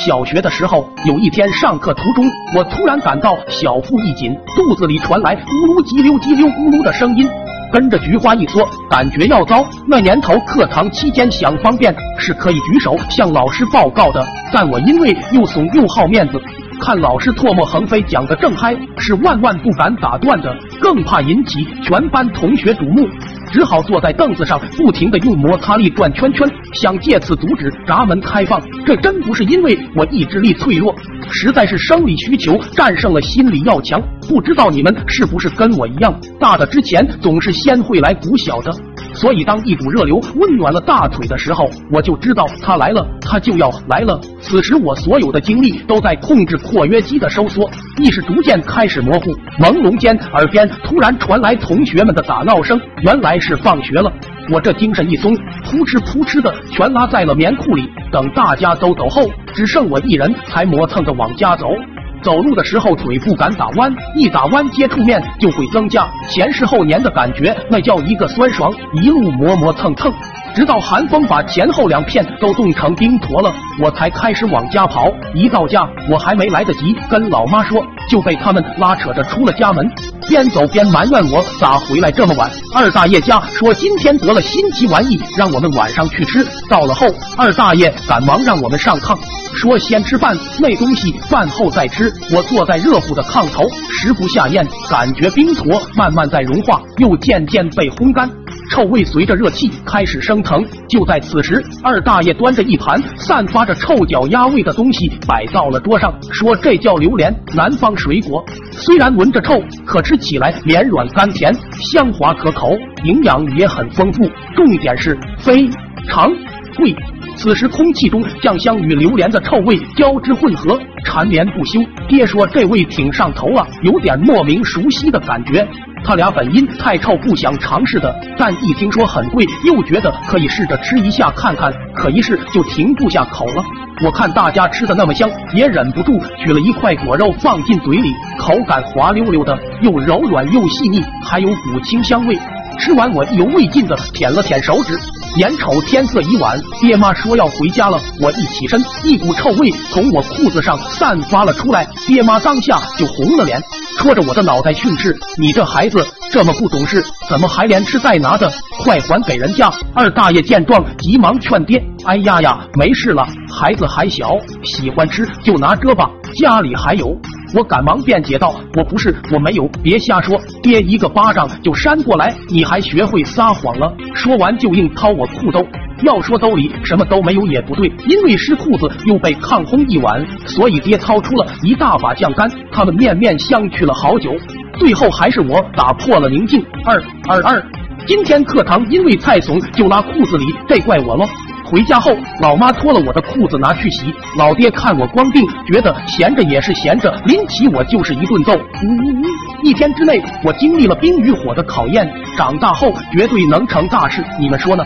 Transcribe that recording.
小学的时候，有一天上课途中，我突然感到小腹一紧，肚子里传来咕噜叽溜叽溜咕噜的声音，跟着菊花一缩，感觉要糟。那年头课堂期间想方便是可以举手向老师报告的，但我因为又怂又好面子，看老师唾沫横飞讲的正嗨，是万万不敢打断的，更怕引起全班同学瞩目。只好坐在凳子上，不停的用摩擦力转圈圈，想借此阻止闸门开放。这真不是因为我意志力脆弱，实在是生理需求战胜了心理要强。不知道你们是不是跟我一样，大的之前总是先会来鼓小的。所以，当一股热流温暖了大腿的时候，我就知道它来了，它就要来了。此时，我所有的精力都在控制括约肌的收缩，意识逐渐开始模糊。朦胧间，耳边突然传来同学们的打闹声，原来是放学了。我这精神一松，扑哧扑哧的全拉在了棉裤里。等大家都走后，只剩我一人，才磨蹭着往家走。走路的时候腿不敢打弯，一打弯接触面就会增加前湿后黏的感觉，那叫一个酸爽。一路磨磨蹭蹭，直到寒风把前后两片都冻成冰坨了，我才开始往家跑。一到家，我还没来得及跟老妈说，就被他们拉扯着出了家门，边走边埋怨我咋回来这么晚。二大爷家说今天得了新奇玩意，让我们晚上去吃。到了后，二大爷赶忙让我们上炕。说先吃饭，那东西饭后再吃。我坐在热乎的炕头，食不下咽，感觉冰坨慢慢在融化，又渐渐被烘干，臭味随着热气开始升腾。就在此时，二大爷端着一盘散发着臭脚丫味的东西摆到了桌上，说这叫榴莲，南方水果。虽然闻着臭，可吃起来绵软甘甜，香滑可口，营养也很丰富，重点是非常贵。此时，空气中酱香与榴莲的臭味交织混合，缠绵不休。爹说这味挺上头啊，有点莫名熟悉的感觉。他俩本因太臭不想尝试的，但一听说很贵，又觉得可以试着吃一下看看，可一试就停不下口了。我看大家吃的那么香，也忍不住取了一块果肉放进嘴里，口感滑溜溜的，又柔软又细腻，还有股清香味。吃完，我意犹未尽的舔了舔手指。眼瞅天色已晚，爹妈说要回家了。我一起身，一股臭味从我裤子上散发了出来。爹妈当下就红了脸，戳着我的脑袋训斥：“你这孩子这么不懂事，怎么还连吃带拿的？快还给人家！”二大爷见状，急忙劝爹：“哎呀呀，没事了，孩子还小，喜欢吃就拿着吧，家里还有。”我赶忙辩解道：“我不是，我没有，别瞎说！”爹一个巴掌就扇过来，你还学会撒谎了？说完就硬掏我裤兜。要说兜里什么都没有也不对，因为湿裤子又被炕烘一晚，所以爹掏出了一大把酱干。他们面面相觑了好久，最后还是我打破了宁静。二二二，今天课堂因为太怂就拉裤子里，这怪我喽。回家后，老妈脱了我的裤子拿去洗。老爹看我光腚，觉得闲着也是闲着，拎起我就是一顿揍。呜呜呜！一天之内，我经历了冰与火的考验，长大后绝对能成大事。你们说呢？